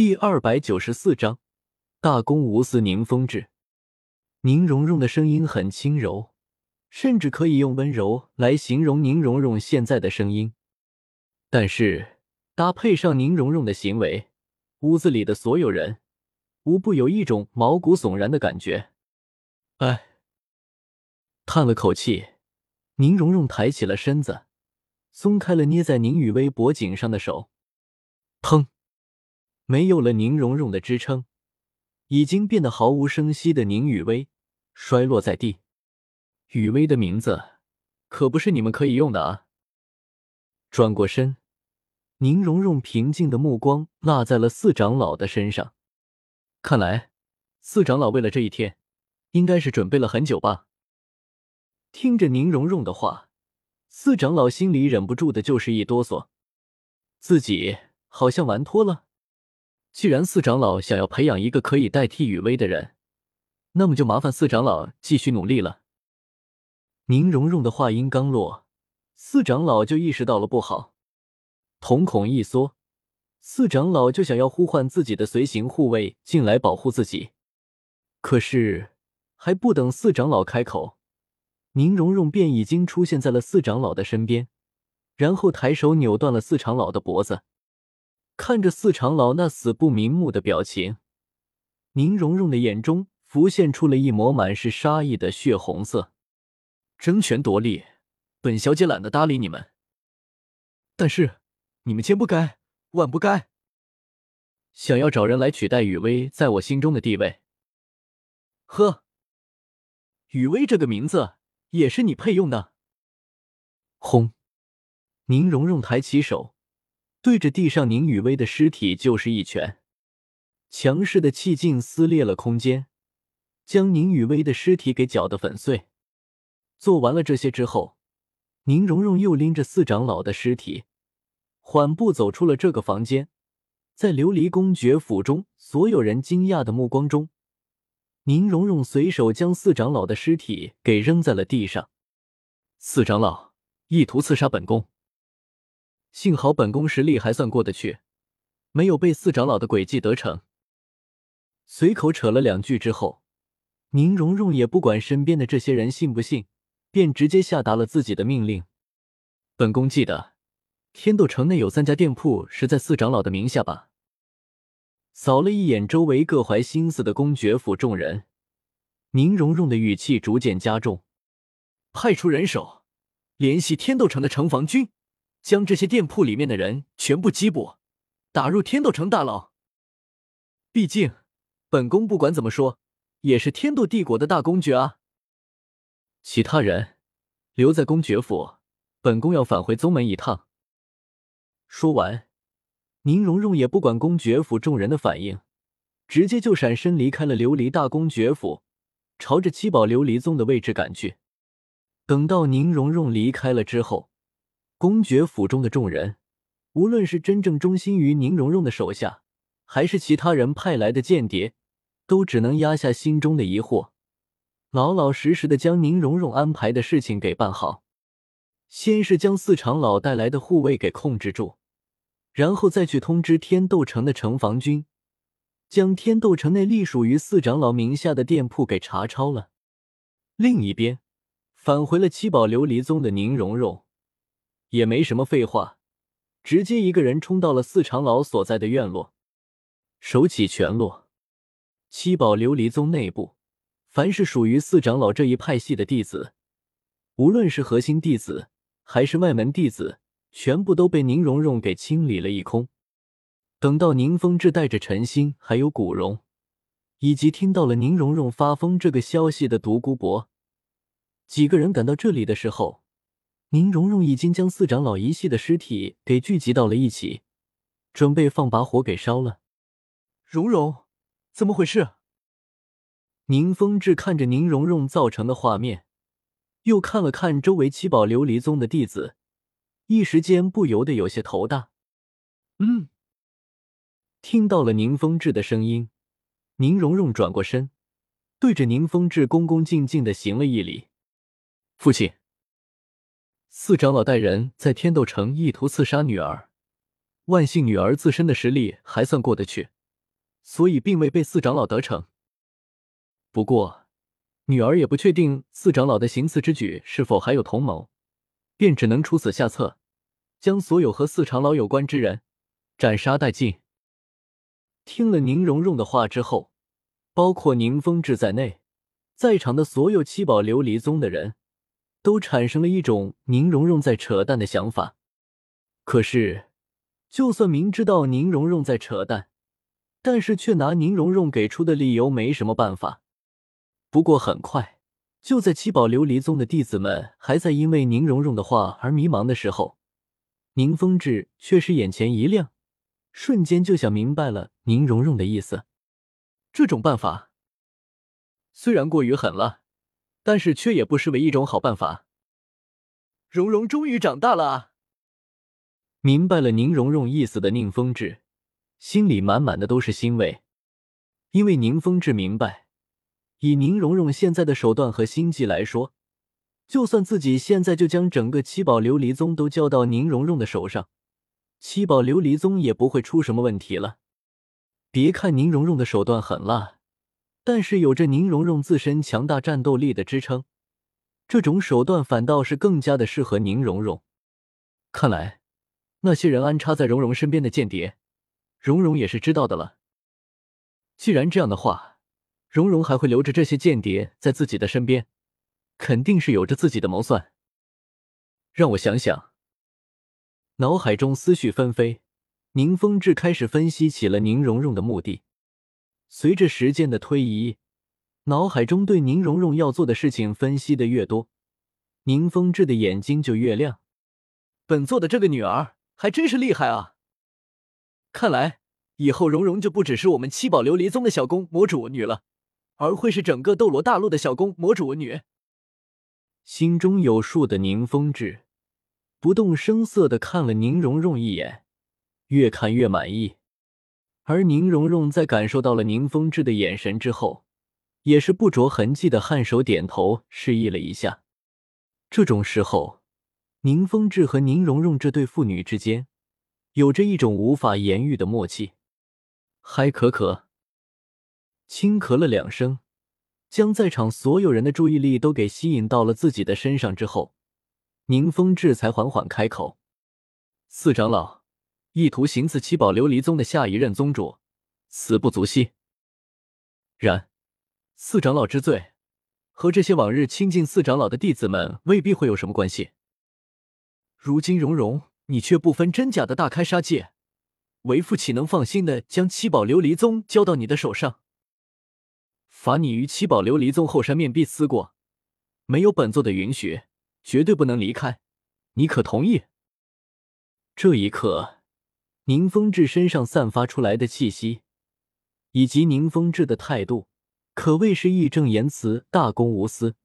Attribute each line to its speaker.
Speaker 1: 第二百九十四章大公无私宁风致。宁荣荣的声音很轻柔，甚至可以用温柔来形容宁荣荣现在的声音。但是搭配上宁荣荣的行为，屋子里的所有人无不有一种毛骨悚然的感觉。哎，叹了口气，宁荣荣抬起了身子，松开了捏在宁雨薇脖颈上的手。砰！没有了宁荣荣的支撑，已经变得毫无声息的宁雨薇摔落在地。雨薇的名字可不是你们可以用的啊！转过身，宁荣荣平静的目光落在了四长老的身上。看来，四长老为了这一天，应该是准备了很久吧？听着宁荣荣的话，四长老心里忍不住的就是一哆嗦，自己好像玩脱了。既然四长老想要培养一个可以代替雨薇的人，那么就麻烦四长老继续努力了。宁荣荣的话音刚落，四长老就意识到了不好，瞳孔一缩，四长老就想要呼唤自己的随行护卫进来保护自己。可是还不等四长老开口，宁荣荣便已经出现在了四长老的身边，然后抬手扭断了四长老的脖子。看着四长老那死不瞑目的表情，宁荣荣的眼中浮现出了一抹满是杀意的血红色。争权夺利，本小姐懒得搭理你们。但是你们千不该，万不该想要找人来取代雨薇在我心中的地位。呵，雨薇这个名字也是你配用的。轰！宁荣荣抬起手。对着地上宁雨薇的尸体就是一拳，强势的气劲撕裂了空间，将宁雨薇的尸体给搅得粉碎。做完了这些之后，宁荣荣又拎着四长老的尸体，缓步走出了这个房间。在琉璃公爵府中所有人惊讶的目光中，宁荣荣随手将四长老的尸体给扔在了地上。四长老意图刺杀本宫。幸好本宫实力还算过得去，没有被四长老的诡计得逞。随口扯了两句之后，宁荣荣也不管身边的这些人信不信，便直接下达了自己的命令。本宫记得，天斗城内有三家店铺是在四长老的名下吧？扫了一眼周围各怀心思的公爵府众人，宁荣荣的语气逐渐加重：“派出人手，联系天斗城的城防军。”将这些店铺里面的人全部缉捕，打入天斗城大牢。毕竟，本宫不管怎么说，也是天斗帝国的大公爵啊。其他人留在公爵府，本宫要返回宗门一趟。说完，宁荣荣也不管公爵府众人的反应，直接就闪身离开了琉璃大公爵府，朝着七宝琉璃宗的位置赶去。等到宁荣荣离开了之后。公爵府中的众人，无论是真正忠心于宁荣荣的手下，还是其他人派来的间谍，都只能压下心中的疑惑，老老实实的将宁荣荣安排的事情给办好。先是将四长老带来的护卫给控制住，然后再去通知天斗城的城防军，将天斗城内隶属于四长老名下的店铺给查抄了。另一边，返回了七宝琉璃宗的宁荣荣。也没什么废话，直接一个人冲到了四长老所在的院落，手起拳落。七宝琉璃宗内部，凡是属于四长老这一派系的弟子，无论是核心弟子还是外门弟子，全部都被宁荣荣给清理了一空。等到宁风致带着陈星还有古荣，以及听到了宁荣荣发疯这个消息的独孤博几个人赶到这里的时候。宁荣荣已经将四长老一系的尸体给聚集到了一起，准备放把火给烧了。荣荣，怎么回事？宁风致看着宁荣荣造成的画面，又看了看周围七宝琉璃宗的弟子，一时间不由得有些头大。嗯，听到了宁风致的声音，宁荣荣转过身，对着宁风致恭恭敬敬的行了一礼：“父亲。”四长老带人在天斗城意图刺杀女儿，万幸女儿自身的实力还算过得去，所以并未被四长老得逞。不过，女儿也不确定四长老的行刺之举是否还有同谋，便只能出此下策，将所有和四长老有关之人斩杀殆尽。听了宁荣荣的话之后，包括宁风致在内，在场的所有七宝琉璃宗的人都产生了一种宁荣荣在扯淡的想法。可是，就算明知道宁荣荣在扯淡，但是却拿宁荣荣给出的理由没什么办法。不过很快，就在七宝琉璃宗的弟子们还在因为宁荣荣的话而迷茫的时候，宁风致却是眼前一亮，瞬间就想明白了宁荣荣的意思。这种办法虽然过于狠了，但是却也不失为一种好办法。
Speaker 2: 荣荣终于长大了啊！
Speaker 1: 明白了宁荣荣意思的宁风致，心里满满的都是欣慰，因为宁风致明白。以宁荣荣现在的手段和心计来说，就算自己现在就将整个七宝琉璃宗都交到宁荣荣的手上，七宝琉璃宗也不会出什么问题了。别看宁荣荣的手段狠辣，但是有着宁荣荣自身强大战斗力的支撑，这种手段反倒是更加的适合宁荣荣。看来，那些人安插在荣荣身边的间谍，荣荣也是知道的了。既然这样的话，荣荣还会留着这些间谍在自己的身边，肯定是有着自己的谋算。让我想想，脑海中思绪纷飞，宁风致开始分析起了宁荣荣的目的。随着时间的推移，脑海中对宁荣荣要做的事情分析的越多，宁风致的眼睛就越亮。
Speaker 2: 本座的这个女儿还真是厉害啊！看来以后荣荣就不只是我们七宝琉璃宗的小宫魔主女了。而会是整个斗罗大陆的小宫魔主女。
Speaker 1: 心中有数的宁风致不动声色的看了宁荣荣一眼，越看越满意。而宁荣荣在感受到了宁风致的眼神之后，也是不着痕迹的颔首点头，示意了一下。这种时候，宁风致和宁荣荣这对父女之间有着一种无法言喻的默契。嗨，可可。轻咳了两声，将在场所有人的注意力都给吸引到了自己的身上之后，宁风致才缓缓开口：“四长老意图行刺七宝琉璃宗的下一任宗主，死不足惜。然，四长老之罪和这些往日亲近四长老的弟子们未必会有什么关系。如今荣荣你却不分真假的大开杀戒，为父岂能放心的将七宝琉璃宗交到你的手上？”罚你于七宝琉璃宗后山面壁思过，没有本座的允许，绝对不能离开。你可同意？这一刻，宁风致身上散发出来的气息，以及宁风致的态度，可谓是义正言辞、大公无私。